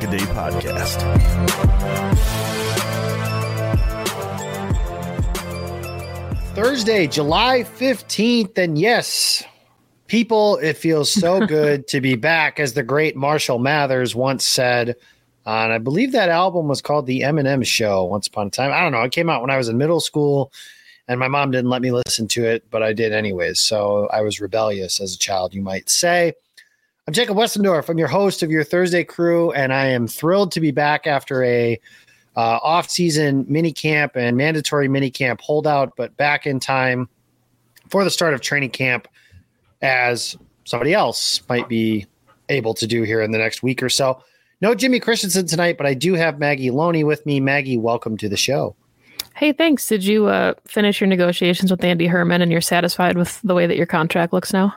This is the Pack a Day Podcast. Thursday, July 15th. And yes, people, it feels so good to be back, as the great Marshall Mathers once said. Uh, and I believe that album was called The Eminem Show once upon a time. I don't know. It came out when I was in middle school and my mom didn't let me listen to it, but I did anyways. So I was rebellious as a child, you might say. I'm Jacob Westendorf. I'm your host of your Thursday crew, and I am thrilled to be back after a uh, off-season mini camp and mandatory mini camp holdout, but back in time for the start of training camp, as somebody else might be able to do here in the next week or so. No Jimmy Christensen tonight, but I do have Maggie Loney with me. Maggie, welcome to the show. Hey, thanks. Did you uh, finish your negotiations with Andy Herman and you're satisfied with the way that your contract looks now?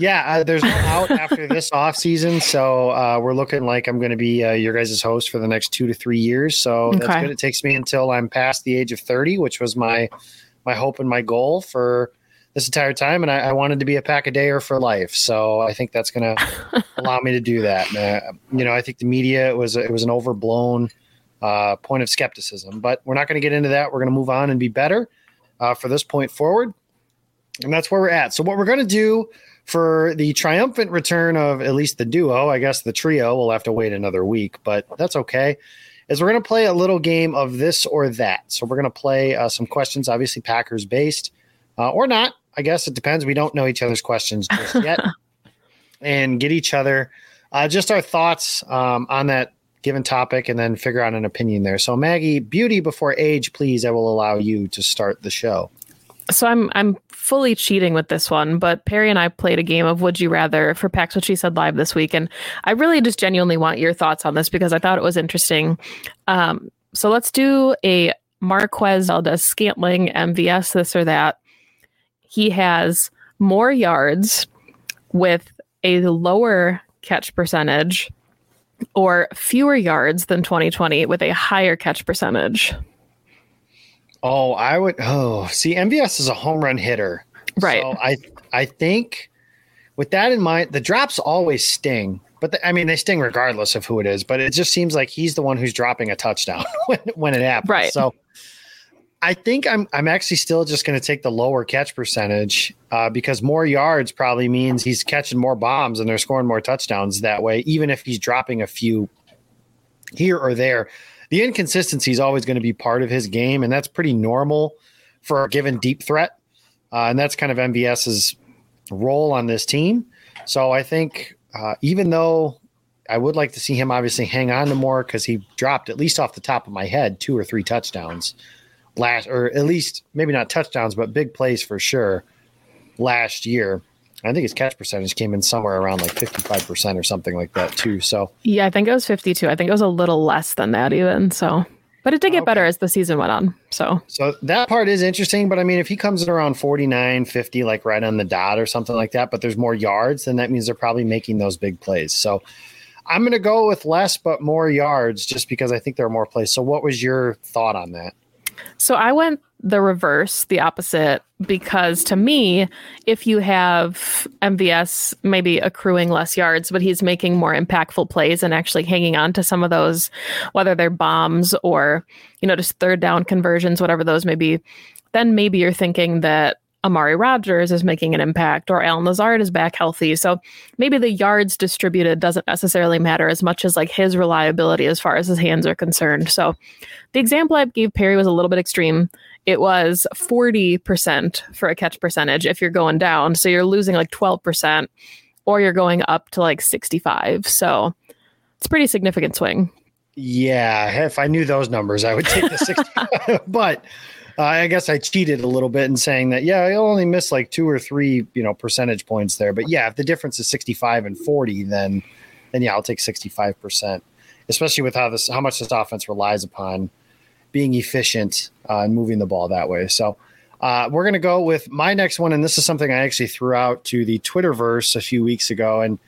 Yeah, uh, there's no out after this off season, so uh, we're looking like I'm going to be uh, your guys' host for the next two to three years. So okay. that's good. It takes me until I'm past the age of 30, which was my my hope and my goal for this entire time, and I, I wanted to be a pack a dayer for life. So I think that's going to allow me to do that. Uh, you know, I think the media it was it was an overblown uh, point of skepticism. But we're not going to get into that. We're going to move on and be better uh, for this point forward. And that's where we're at. So, what we're going to do for the triumphant return of at least the duo, I guess the trio will have to wait another week, but that's okay. Is we're going to play a little game of this or that. So, we're going to play uh, some questions, obviously Packers based uh, or not. I guess it depends. We don't know each other's questions just yet. and get each other uh, just our thoughts um, on that given topic and then figure out an opinion there. So Maggie, beauty before age, please. I will allow you to start the show. So I'm I'm fully cheating with this one, but Perry and I played a game of Would You Rather for PAX What She Said live this week, and I really just genuinely want your thoughts on this because I thought it was interesting. Um, so let's do a Marquez Valdes-Scantling MVS this or that. He has more yards with a lower catch percentage or fewer yards than 2020 with a higher catch percentage? Oh, I would. Oh, see, MVS is a home run hitter, right? So I I think with that in mind, the drops always sting. But the, I mean, they sting regardless of who it is. But it just seems like he's the one who's dropping a touchdown when, when it happens. Right. So I think I'm I'm actually still just going to take the lower catch percentage uh, because more yards probably means he's catching more bombs and they're scoring more touchdowns that way. Even if he's dropping a few here or there, the inconsistency is always going to be part of his game, and that's pretty normal for a given deep threat. Uh, and that's kind of MVS's role on this team. So I think uh, even though I would like to see him obviously hang on to more because he dropped at least off the top of my head two or three touchdowns last, or at least maybe not touchdowns, but big plays for sure last year. I think his catch percentage came in somewhere around like 55% or something like that, too. So, yeah, I think it was 52. I think it was a little less than that, even. So, but it did get okay. better as the season went on. So, so that part is interesting. But I mean, if he comes in around 49, 50, like right on the dot or something like that, but there's more yards, then that means they're probably making those big plays. So, I'm going to go with less but more yards just because I think there are more plays. So, what was your thought on that? So I went the reverse, the opposite, because to me, if you have MVS maybe accruing less yards, but he's making more impactful plays and actually hanging on to some of those, whether they're bombs or, you know, just third down conversions, whatever those may be, then maybe you're thinking that Amari Rodgers is making an impact or Allen Lazard is back healthy. So maybe the yards distributed doesn't necessarily matter as much as like his reliability as far as his hands are concerned. So the example I gave Perry was a little bit extreme. It was 40% for a catch percentage if you're going down. So you're losing like 12% or you're going up to like 65. So it's pretty significant swing. Yeah, if I knew those numbers, I would take the 60. but I guess I cheated a little bit in saying that, yeah, I only missed like two or three, you know, percentage points there. But yeah, if the difference is 65 and 40, then, then yeah, I'll take 65%, especially with how this, how much this offense relies upon being efficient uh, and moving the ball that way. So, uh, we're going to go with my next one, and this is something I actually threw out to the Twitterverse a few weeks ago, and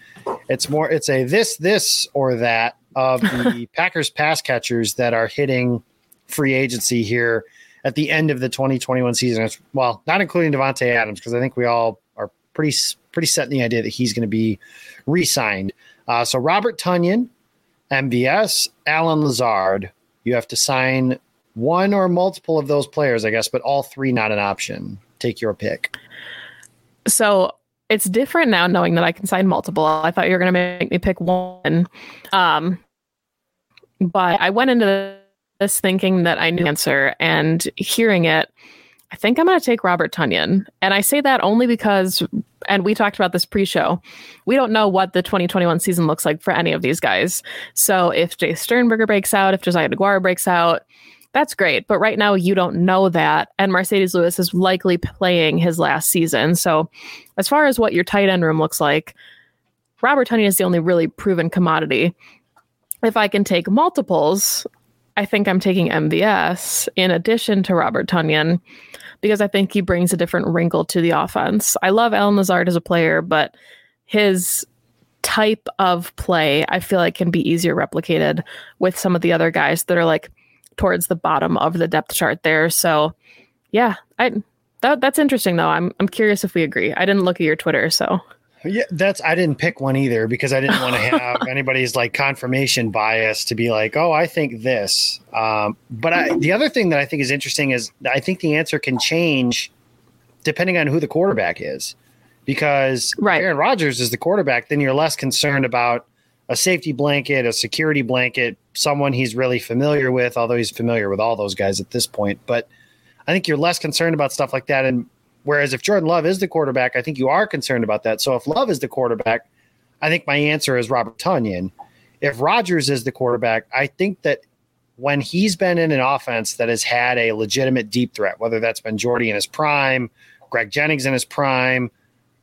it's more it's a this this or that of the Packers pass catchers that are hitting free agency here at the end of the 2021 season. Well, not including Davante Adams, because I think we all are pretty pretty set in the idea that he's going to be re-signed. Uh, so Robert Tonyan, MVS, Allen Lazard. You have to sign one or multiple of those players, I guess, but all three not an option. Take your pick. So it's different now knowing that I can sign multiple. I thought you were going to make me pick one. Um, but I went into this thinking that I knew the answer and hearing it, I think I'm going to take Robert Tonyan. And I say that only because, and we talked about this pre show, we don't know what the 2021 season looks like for any of these guys. So if Jace Sternberger breaks out, if Josiah DeGuara breaks out, that's great. But right now, you don't know that. And Marcedes Lewis is likely playing his last season. So, as far as what your tight end room looks like, Robert Tonyan is the only really proven commodity. If I can take multiples, I think I'm taking MVS in addition to Robert Tonyan because I think he brings a different wrinkle to the offense. I love Allen Lazard as a player, but his type of play I feel like can be easier replicated with some of the other guys that are like towards the bottom of the depth chart there. So yeah, I that that's interesting though. I'm I'm curious if we agree. I didn't look at your Twitter, so yeah, that's I didn't pick one either because I didn't want to have anybody's like confirmation bias to be like, oh, I think this. Um, but I, the other thing that I think is interesting is I think the answer can change depending on who the quarterback is, because right. Aaron Rodgers is the quarterback, then you're less concerned about a safety blanket, a security blanket, someone he's really familiar with, although he's familiar with all those guys at this point. But I think you're less concerned about stuff like that. And Whereas if Jordan Love is the quarterback, I think you are concerned about that. So if Love is the quarterback, I think my answer is Robert Tonyan. If Rodgers is the quarterback, I think that when he's been in an offense that has had a legitimate deep threat, whether that's been Jordy in his prime, Greg Jennings in his prime,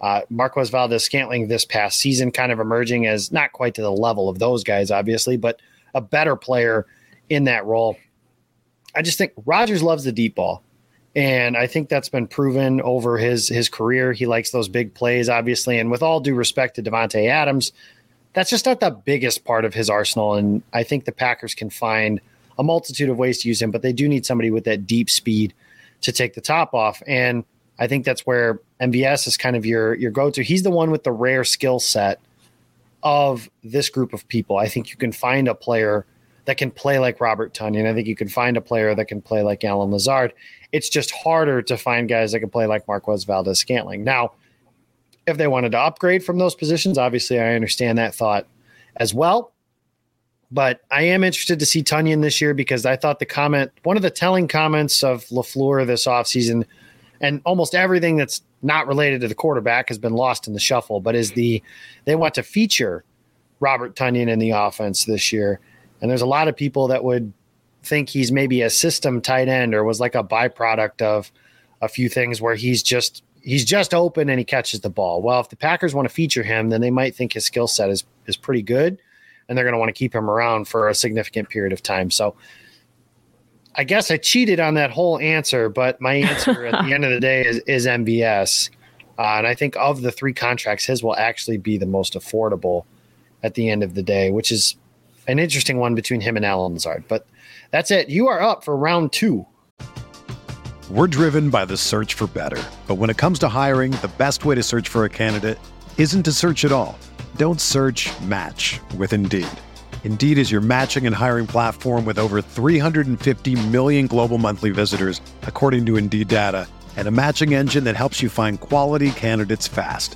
uh, Marquez Valdes Scantling this past season, kind of emerging as not quite to the level of those guys, obviously, but a better player in that role. I just think Rodgers loves the deep ball. And I think that's been proven over his his career. He likes those big plays, obviously. And with all due respect to Davante Adams, that's just not the biggest part of his arsenal. And I think the Packers can find a multitude of ways to use him, but they do need somebody with that deep speed to take the top off. And I think that's where MVS is kind of your your go to. He's the one with the rare skill set of this group of people. I think you can find a player that can play like Robert Tonyan. I think you can find a player that can play like Allen Lazard. It's just harder to find guys that can play like Marquez Valdes Scantling. Now, if they wanted to upgrade from those positions, obviously I understand that thought as well. But I am interested to see Tonyan this year because I thought the comment, one of the telling comments of LaFleur this offseason, and almost everything that's not related to the quarterback has been lost in the shuffle, but is the they want to feature Robert Tonyan in the offense this year. And there's a lot of people that would think he's maybe a system tight end or was like a byproduct of a few things where he's just he's just open and he catches the ball. Well, if the Packers want to feature him, then they might think his skill set is is pretty good and they're going to want to keep him around for a significant period of time. So I guess I cheated on that whole answer, but my answer at the end of the day is, is MVS. Uh, and I think of the three contracts, his will actually be the most affordable at the end of the day, which is an interesting one between him and Allen Lazard. But that's it. You are up for round two. We're driven by the search for better. But when it comes to hiring, the best way to search for a candidate isn't to search at all. Don't search match with Indeed. Indeed is your matching and hiring platform with over 350 million global monthly visitors, according to Indeed data, and a matching engine that helps you find quality candidates fast.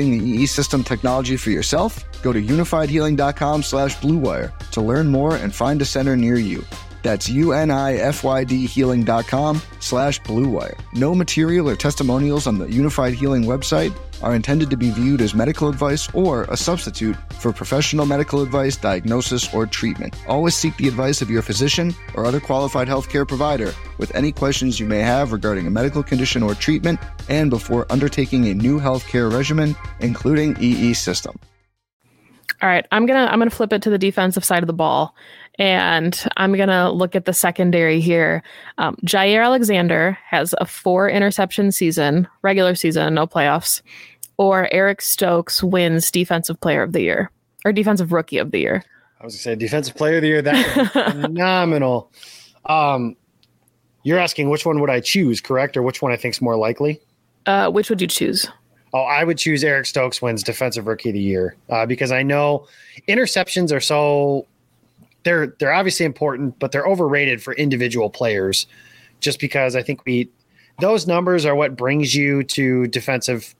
the EE system technology for yourself? Go to unifydhealing.com slash bluewire to learn more and find a center near you. That's U-N-I-F-Y-D healing.com slash bluewire. No material or testimonials on the Unified Healing website are intended to be viewed as medical advice or a substitute for professional medical advice, diagnosis, or treatment. Always seek the advice of your physician or other qualified healthcare provider with any questions you may have regarding a medical condition or treatment and before undertaking a new healthcare regimen, including EE system. All right, I'm gonna I'm gonna flip it to the defensive side of the ball, and I'm gonna look at the secondary here. Um, Jaire Alexander has a four interception season, regular season, no playoffs, or Eric Stokes wins Defensive Player of the Year or Defensive Rookie of the Year. I was gonna say Defensive Player of the Year. That's phenomenal. Um, you're asking which one would I choose, correct, or which one I think is more likely? Uh, which would you choose? Oh, I would choose Eric Stokes wins Defensive Rookie of the Year uh, because I know interceptions are so they're they're obviously important, but they're overrated for individual players. Just because I think we those numbers are what brings you to defensive,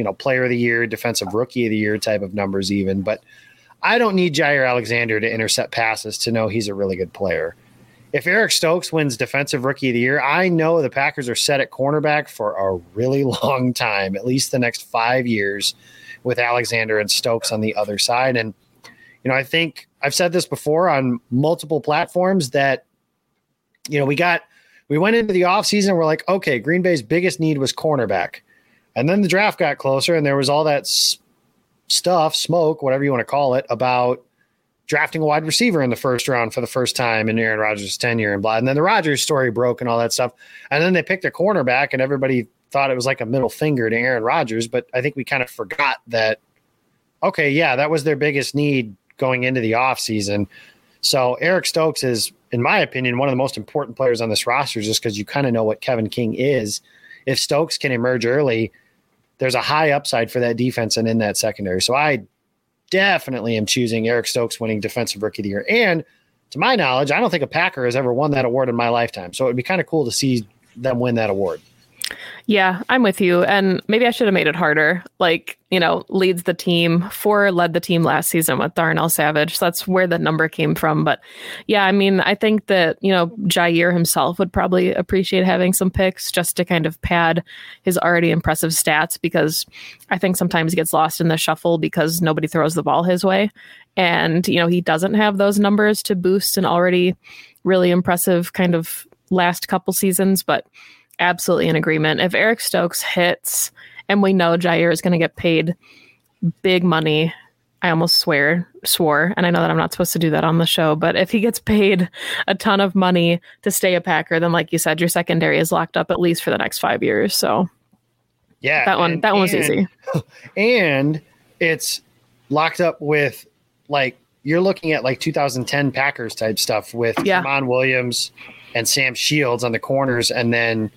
you know, Player of the Year, Defensive Rookie of the Year type of numbers, even. But I don't need Jaire Alexander to intercept passes to know he's a really good player if Eric Stokes wins Defensive Rookie of the Year, I know the Packers are set at cornerback for a really long time, at least the next five years, with Alexander and Stokes on the other side. And, you know, I think I've said this before on multiple platforms that, you know, we got, we went into the offseason, we're like, okay, Green Bay's biggest need was cornerback. And then the draft got closer and there was all that s- stuff, smoke, whatever you want to call it, about drafting a wide receiver in the first round for the first time in Aaron Rodgers' tenure and blah. And then the Rodgers story broke and all that stuff. And then they picked a cornerback and everybody thought it was like a middle finger to Aaron Rodgers. But I think we kind of forgot that, okay, yeah, that was their biggest need going into the offseason. So Eric Stokes is, in my opinion, one of the most important players on this roster just because you kind of know what Kevin King is. If Stokes can emerge early, there's a high upside for that defense and in that secondary. So I definitely am choosing Eric Stokes winning Defensive Rookie of the Year. And to my knowledge, I don't think a Packer has ever won that award in my lifetime. So it'd be kind of cool to see them win that award. Yeah, I'm with you. And maybe I should have made it harder. Like, you know, leads the team. Four led the team last season with Darnell Savage. So that's where the number came from. But yeah, I mean, I think that, you know, Jaire himself would probably appreciate having some picks just to kind of pad his already impressive stats because I think sometimes he gets lost in the shuffle because nobody throws the ball his way. And, you know, he doesn't have those numbers to boost an already really impressive kind of last couple seasons. But absolutely in agreement. If Eric Stokes hits, and we know Jaire is going to get paid big money, I almost swear swore, and I know that I'm not supposed to do that on the show, but if he gets paid a ton of money to stay a Packer, then like you said, your secondary is locked up at least for the next five years. So yeah, that one and, that one was and, easy. And it's locked up with like you're looking at like 2010 Packers type stuff with yeah. Williams and Sam Shields on the corners, and then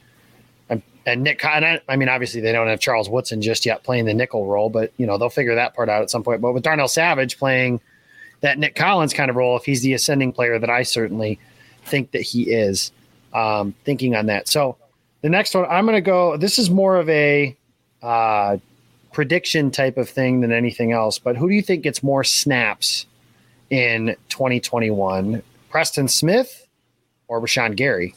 and Nick. And I, I, mean, obviously they don't have Charles Woodson just yet playing the nickel role, but you know they'll figure that part out at some point. But with Darnell Savage playing that Nick Collins kind of role, if he's the ascending player that I certainly think that he is, um, thinking on that. So the next one, I'm going to go. This is more of a uh, prediction type of thing than anything else. But who do you think gets more snaps in 2021? Preston Smith or Rashan Gary?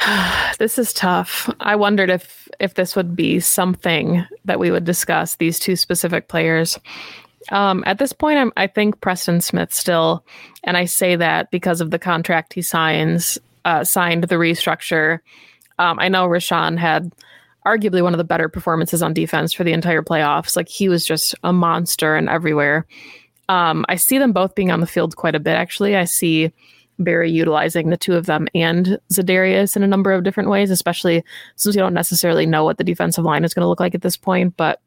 this is tough. I wondered if if this would be something that we would discuss these two specific players. Um, at this point, I'm, I think Preston Smith still, and I say that because of the contract he signs, uh, signed the restructure. Um, I know Rashan had arguably one of the better performances on defense for the entire playoffs. Like he was just a monster and everywhere. Um, I see them both being on the field quite a bit. Actually, I see Barry utilizing the two of them and Za'Darius in a number of different ways, especially since we don't necessarily know what the defensive line is going to look like at this point. But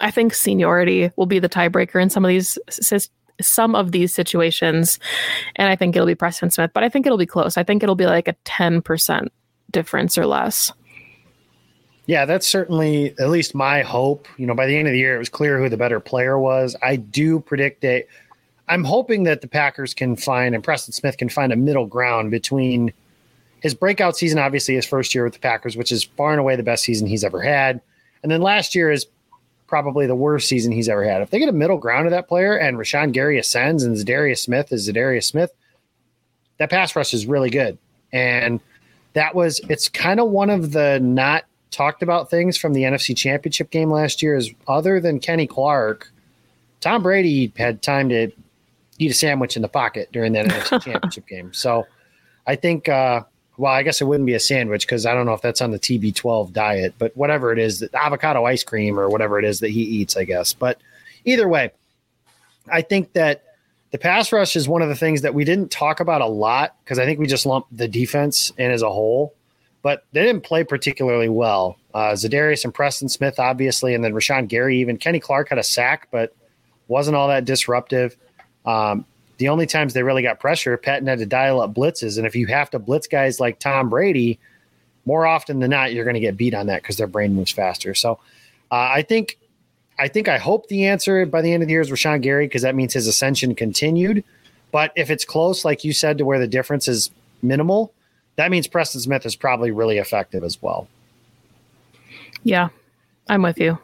I think seniority will be the tiebreaker in some of these some of these situations, and I think it'll be Preston Smith. But I think it'll be close. I think it'll be like a ten percent difference or less. Yeah, that's certainly at least my hope. You know, by the end of the year, it was clear who the better player was. I do predict that. I'm hoping that the Packers can find and Preston Smith can find a middle ground between his breakout season, obviously his first year with the Packers, which is far and away the best season he's ever had, and then last year is probably the worst season he's ever had. If they get a middle ground of that player and Rashan Gary ascends and Za'Darius Smith is Za'Darius Smith, that pass rush is really good. And that was it's kind of one of the not talked about things from the NFC Championship game last year is other than Kenny Clark, Tom Brady had time to eat a sandwich in the pocket during that NFC Championship game. So I think uh, well, I guess it wouldn't be a sandwich because I don't know if that's on the TB12 diet, but whatever it is, avocado ice cream or whatever it is that he eats, I guess. But either way, I think that the pass rush is one of the things that we didn't talk about a lot because I think we just lumped the defense in as a whole, but they didn't play particularly well. Uh, Za'Darius and Preston Smith, obviously, and then Rashan Gary, even Kenny Clark had a sack, but wasn't all that disruptive. Um, the only times they really got pressure, Pettine had to dial up blitzes. And if you have to blitz guys like Tom Brady, more often than not, you're going to get beat on that because their brain moves faster. So uh, I think, I think, I hope the answer by the end of the year is Rashan Gary because that means his ascension continued. But if it's close, like you said, to where the difference is minimal, that means Preston Smith is probably really effective as well. Yeah, I'm with you.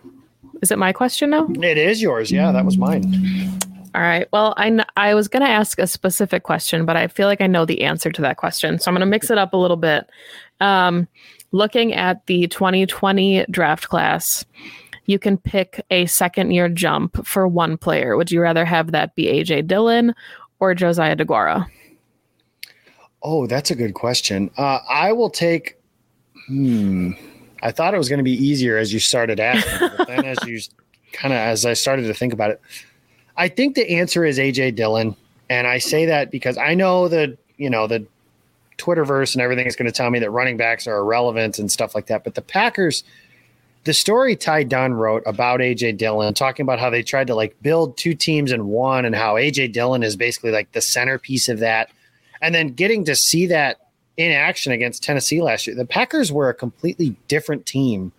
Is it my question now? It is yours. Yeah, that was mine. All right. Well, I I was going to ask a specific question, but I feel like I know the answer to that question. So I'm going to mix it up a little bit. Um, looking at the 2020 draft class, you can pick a second year jump for one player. Would you rather have that be AJ Dillon or Josiah DeGuara? Oh, that's a good question. Uh, I will take. Hmm. I thought it was going to be easier as you started asking, but then as you kind of as I started to think about it, I think the answer is AJ Dillon, and I say that because I know that you know the Twitterverse and everything is going to tell me that running backs are irrelevant and stuff like that. But the Packers, the story Ty Dunne wrote about AJ Dillon, talking about how they tried to like build two teams in one, and how AJ Dillon is basically like the centerpiece of that, and then getting to see that in action against Tennessee last year. The Packers were a completely different team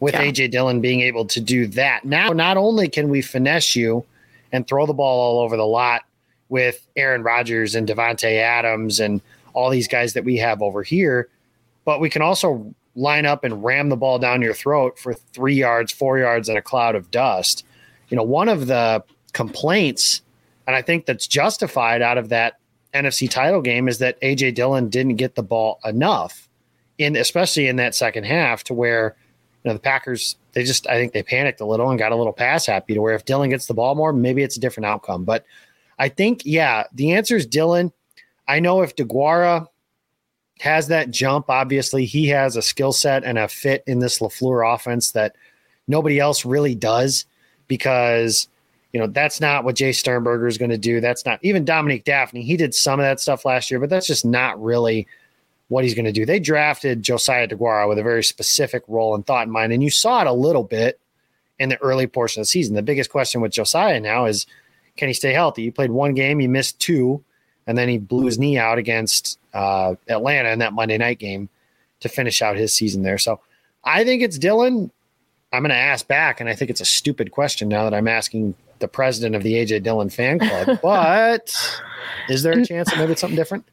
with yeah. AJ Dillon being able to do that. Now, not only can we finesse you and throw the ball all over the lot with Aaron Rodgers and Davante Adams and all these guys that we have over here, but we can also line up and ram the ball down your throat for three yards, four yards, and a cloud of dust. You know, one of the complaints, and I think that's justified out of that NFC title game, is that AJ Dillon didn't get the ball enough in, especially in that second half, to where you know, the Packers, they just, I think they panicked a little and got a little pass happy to where if Dillon gets the ball more, maybe it's a different outcome. But I think, yeah, the answer is Dillon. I know if DeGuara has that jump, obviously he has a skill set and a fit in this LaFleur offense that nobody else really does because, you know, that's not what Jace Sternberger is going to do. That's not even Dominique Dafney. He did some of that stuff last year, but that's just not really – what he's going to do. They drafted Josiah DeGuara with a very specific role and thought in mind, and you saw it a little bit in the early portion of the season. The biggest question with Josiah now is can he stay healthy? He played one game, he missed two, and then he blew his knee out against uh, Atlanta in that Monday night game to finish out his season there. So I think it's Dillon. I'm going to ask back, and I think it's a stupid question now that I'm asking the president of the AJ Dillon fan club. but is there a chance that maybe it's something different?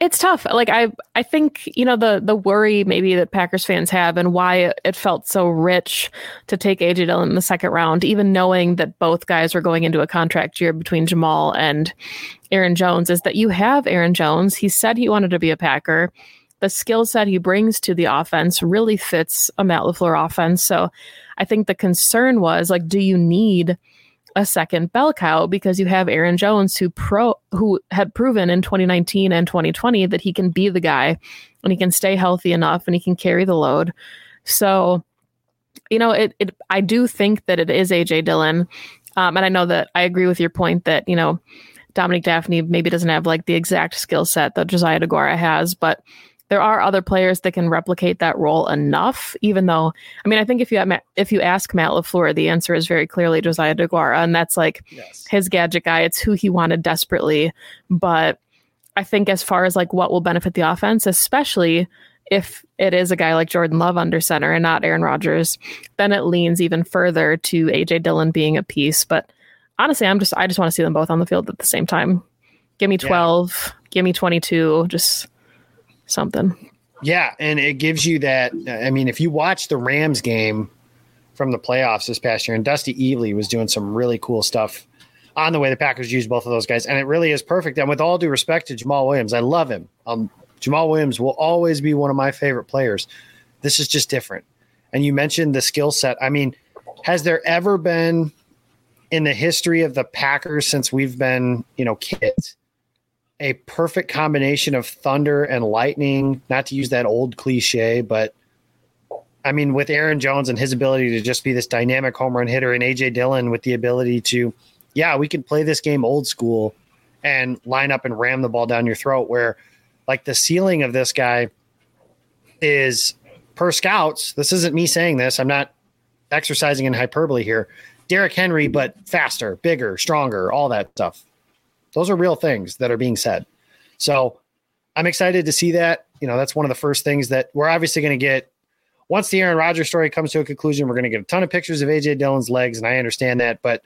It's tough. Like I, I think you know the the worry maybe that Packers fans have, and why it felt so rich to take AJ Dillon in the second round, even knowing that both guys were going into a contract year between Jamaal and Aaron Jones, is that you have Aaron Jones. He said he wanted to be a Packer. The skill set he brings to the offense really fits a Matt LaFleur offense. So, I think the concern was like, do you need a second bell cow because you have Aaron Jones who pro who had proven in 2019 and 2020 that he can be the guy and he can stay healthy enough and he can carry the load. So, you know, it, it I do think that it is AJ Dillon. Um, and I know that I agree with your point that, you know, Dominique Dafney maybe doesn't have like the exact skill set that Josiah DeGuara has, but there are other players that can replicate that role enough. Even though, I mean, I think if you if you ask Matt Lafleur, the answer is very clearly Josiah Deguara, and that's like yes. his gadget guy. It's who he wanted desperately. But I think as far as like what will benefit the offense, especially if it is a guy like Jordan Love under center and not Aaron Rodgers, then it leans even further to AJ Dillon being a piece. But honestly, I'm just I just want to see them both on the field at the same time. Give me 12, yeah. give me 22, just something. Yeah, and it gives you that. I mean, if you watch the Rams game from the playoffs this past year, and Dusty Evely was doing some really cool stuff on the way the Packers used both of those guys, and it really is perfect. And with all due respect to Jamaal Williams, I love him. Um, Jamaal Williams will always be one of my favorite players. This is just different. And you mentioned the skill set. I mean, has there ever been in the history of the Packers since we've been, you know, kids? A perfect combination of thunder and lightning, not to use that old cliche, but I mean, with Aaron Jones and his ability to just be this dynamic home run hitter, and AJ Dillon with the ability to, yeah, we can play this game old school and line up and ram the ball down your throat. Where, like, the ceiling of this guy is per scouts. This isn't me saying this. I'm not exercising in hyperbole here. Derrick Henry, but faster, bigger, stronger, all that stuff. Those are real things that are being said. So I'm excited to see that. You know, that's one of the first things that we're obviously going to get. Once the Aaron Rodgers story comes to a conclusion, we're going to get a ton of pictures of AJ Dillon's legs, and I understand that. But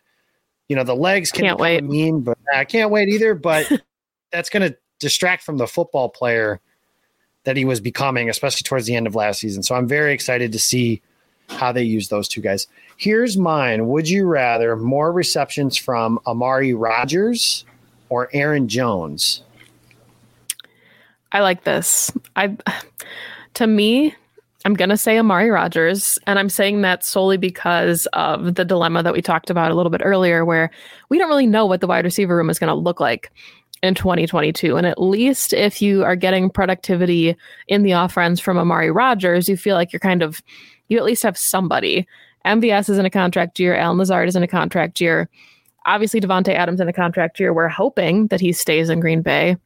you know, the legs can can't wait. Mean, but I can't wait either. But that's going to distract from the football player that he was becoming, especially towards the end of last season. So I'm very excited to see how they use those two guys. Here's mine. Would you rather more receptions from Amari Rodgers or Aaron Jones? I like this. I to me, I'm to say Amari Rodgers, and I'm saying that solely because of the dilemma that we talked about a little bit earlier, where we don't really know what the wide receiver room is to look like in 2022. And at least if you are getting productivity in the offense from Amari Rodgers, you feel like you're kind of, you at least have somebody. MVS is in a contract year, Allen Lazard is in a contract year obviously Davante Adams in a contract year. We're hoping that he stays in Green Bay.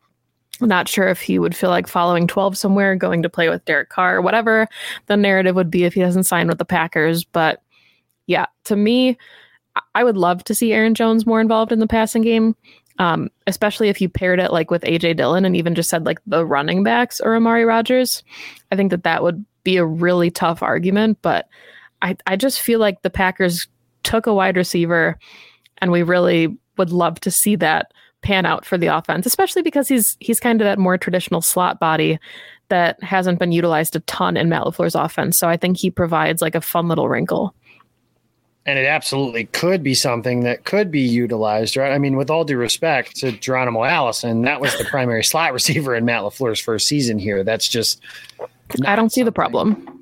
not sure if he would feel like following 12 somewhere, going to play with Derek Carr, whatever the narrative would be if he doesn't sign with the Packers. But yeah, to me, I would love to see Aaron Jones more involved in the passing game. Um, especially if you paired it like with AJ Dillon and even just said like the running backs or Amari Rodgers. I think that that would be a really tough argument, but I, I just feel like the Packers took a wide receiver and we really would love to see that pan out for the offense, especially because he's he's kind of that more traditional slot body that hasn't been utilized a ton in Matt LaFleur's offense. So I think he provides like a fun little wrinkle. And it absolutely could be something that could be utilized, right? I mean, with all due respect to Geronimo Allison, that was the primary slot receiver in Matt LaFleur's first season here. That's just I don't see the problem.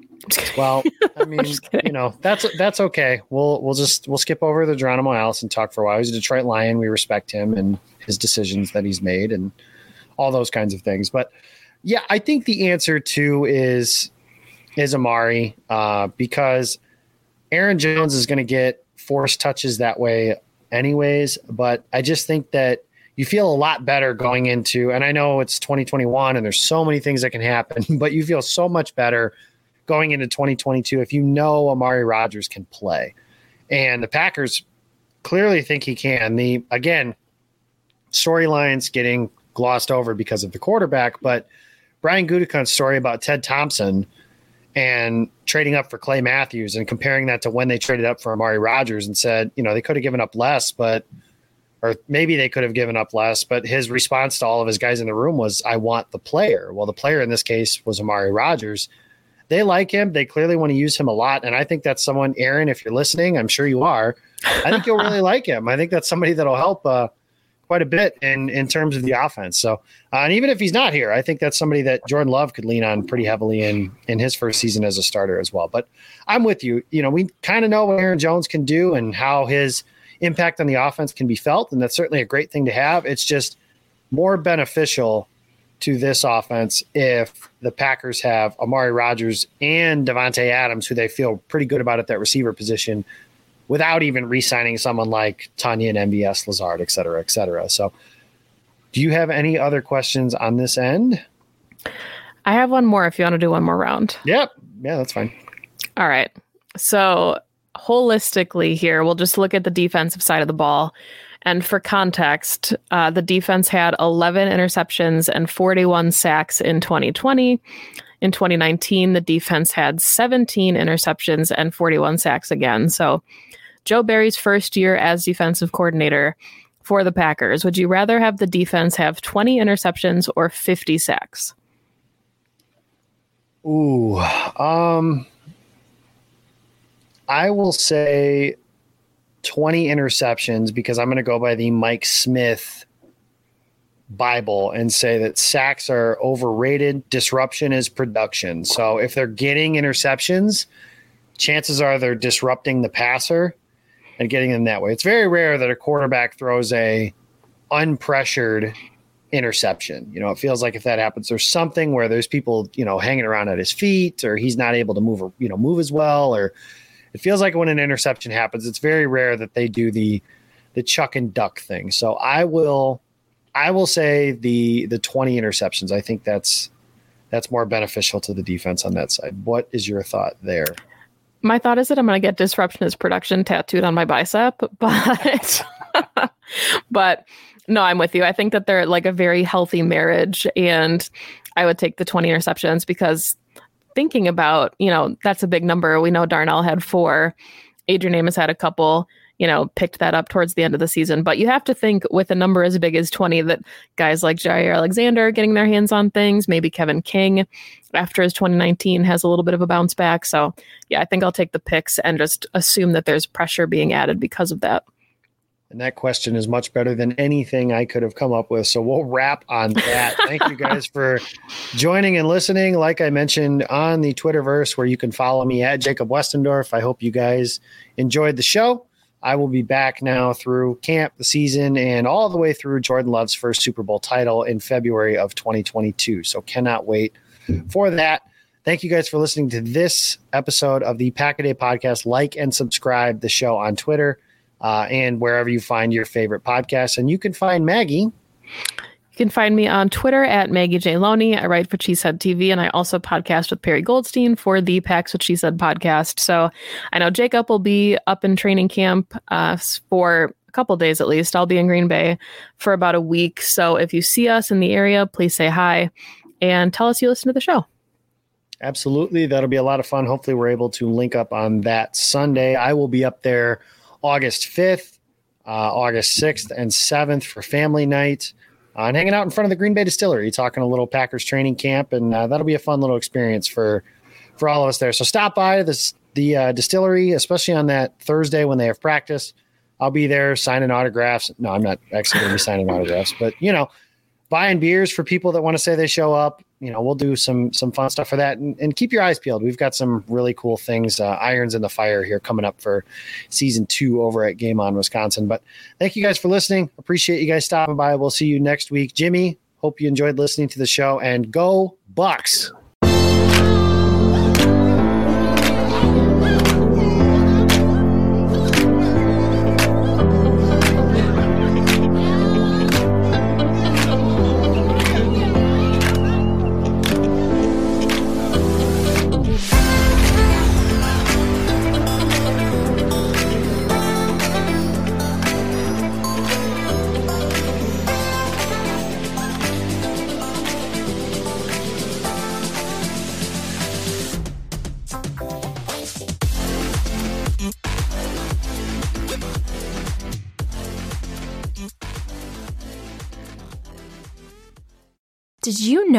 Well, I mean, you know, that's that's okay. We'll we'll just we'll skip over the Geronimo Allison talk for a while. He's a Detroit Lion. We respect him and his decisions that he's made and all those kinds of things. But yeah, I think the answer to is is Amari uh, because Aaron Jones is going to get forced touches that way anyways. But I just think that you feel a lot better going into, and I know it's 2021 and there's so many things that can happen, but you feel so much better going into 2022 if you know Amari Rodgers can play. And the Packers clearly think he can. The again, storylines getting glossed over because of the quarterback, but Brian Gutekunst's story about Ted Thompson and trading up for Clay Matthews and comparing that to when they traded up for Amari Rodgers and said, you know, they could have given up less, but or maybe they could have given up less, but his response to all of his guys in the room was, I want the player. Well, the player in this case was Amari Rodgers. They like him. They clearly want to use him a lot. And I think that's someone, Aaron, if you're listening, I'm sure you are. I think you'll really like him. I think that's somebody that'll help uh, quite a bit in, in terms of the offense. So, uh, and even if he's not here, I think that's somebody that Jordan Love could lean on pretty heavily in, in his first season as a starter as well. But I'm with you. You know, we kind of know what Aaron Jones can do and how his – impact on the offense can be felt, and that's certainly a great thing to have. It's just more beneficial to this offense if the Packers have Amari Rodgers and Davante Adams, who they feel pretty good about at that receiver position, without even re-signing someone like Tanya Tonyan MVS, Lazard, et cetera, et cetera. So, do you have any other questions on this end? I have one more. If you want to do one more round. Yep. Yeah, that's fine. All right. So holistically here, we'll just look at the defensive side of the ball. And for context, uh, the defense had 11 interceptions and 41 sacks in 2020. In 2019, the defense had 17 interceptions and 41 sacks again. So, Joe Barry's first year as defensive coordinator for the Packers, would you rather have the defense have 20 interceptions or 50 sacks? Ooh, um, I will say 20 interceptions because I'm going to go by the Mike Smith Bible and say that sacks are overrated. Disruption is production. So if they're getting interceptions, chances are they're disrupting the passer and getting them that way. It's very rare that a quarterback throws a unpressured interception. You know, it feels like if that happens, there's something where there's people, you know, hanging around at his feet or he's not able to move, or, you know, move as well or it feels like when an interception happens, it's very rare that they do the the chuck and duck thing. So I will I will say the the 20 interceptions. I think that's that's more beneficial to the defense on that side. What is your thought there? My thought is that I'm going to get disruption as production tattooed on my bicep, but but no, I'm with you. I think that they're like a very healthy marriage and I would take the 20 interceptions because thinking about, you know, that's a big number. We know Darnell had four. Adrian Amos had a couple, you know, picked that up towards the end of the season. But you have to think with a number as big as 20 that guys like Jaire Alexander getting their hands on things, maybe Kevin King after his 2019 has a little bit of a bounce back. So, yeah, I think I'll take the picks and just assume that there's pressure being added because of that. And that question is much better than anything I could have come up with. So we'll wrap on that. Thank you guys for joining and listening. Like I mentioned on the Twitterverse, where you can follow me at Jacob Westendorf. I hope you guys enjoyed the show. I will be back now through camp, the season, and all the way through Jordan Love's first Super Bowl title in February of 2022. So cannot wait for that. Thank you guys for listening to this episode of the Pack a Day podcast. Like and subscribe the show on Twitter uh, and wherever you find your favorite podcasts. And you can find Maggie. You can find me on Twitter at Maggie J. Loney. I write for Cheesehead TV and I also podcast with Perry Goldstein for the Packs with She Said podcast. So I know Jacob will be up in training camp uh, for a couple days at least. I'll be in Green Bay for about a week. So if you see us in the area, please say hi and tell us you listen to the show. Absolutely. That'll be a lot of fun. Hopefully, we're able to link up on that Sunday. I will be up there August 5th, uh, August 6th, and 7th for family night. Uh, and hanging out in front of the Green Bay Distillery, talking a little Packers training camp, and uh, that'll be a fun little experience for for all of us there. So stop by this the uh, distillery, especially on that Thursday when they have practice. I'll be there signing autographs. No, I'm not actually going to be signing autographs, but you know, buying beers for people that want to say they show up you know, we'll do some some fun stuff for that, and, and keep your eyes peeled. We've got some really cool things, uh, irons in the fire here coming up for season two over at Game On Wisconsin. But thank you guys for listening. Appreciate you guys stopping by. We'll see you next week, Jimmy. Hope you enjoyed listening to the show, and go Bucks.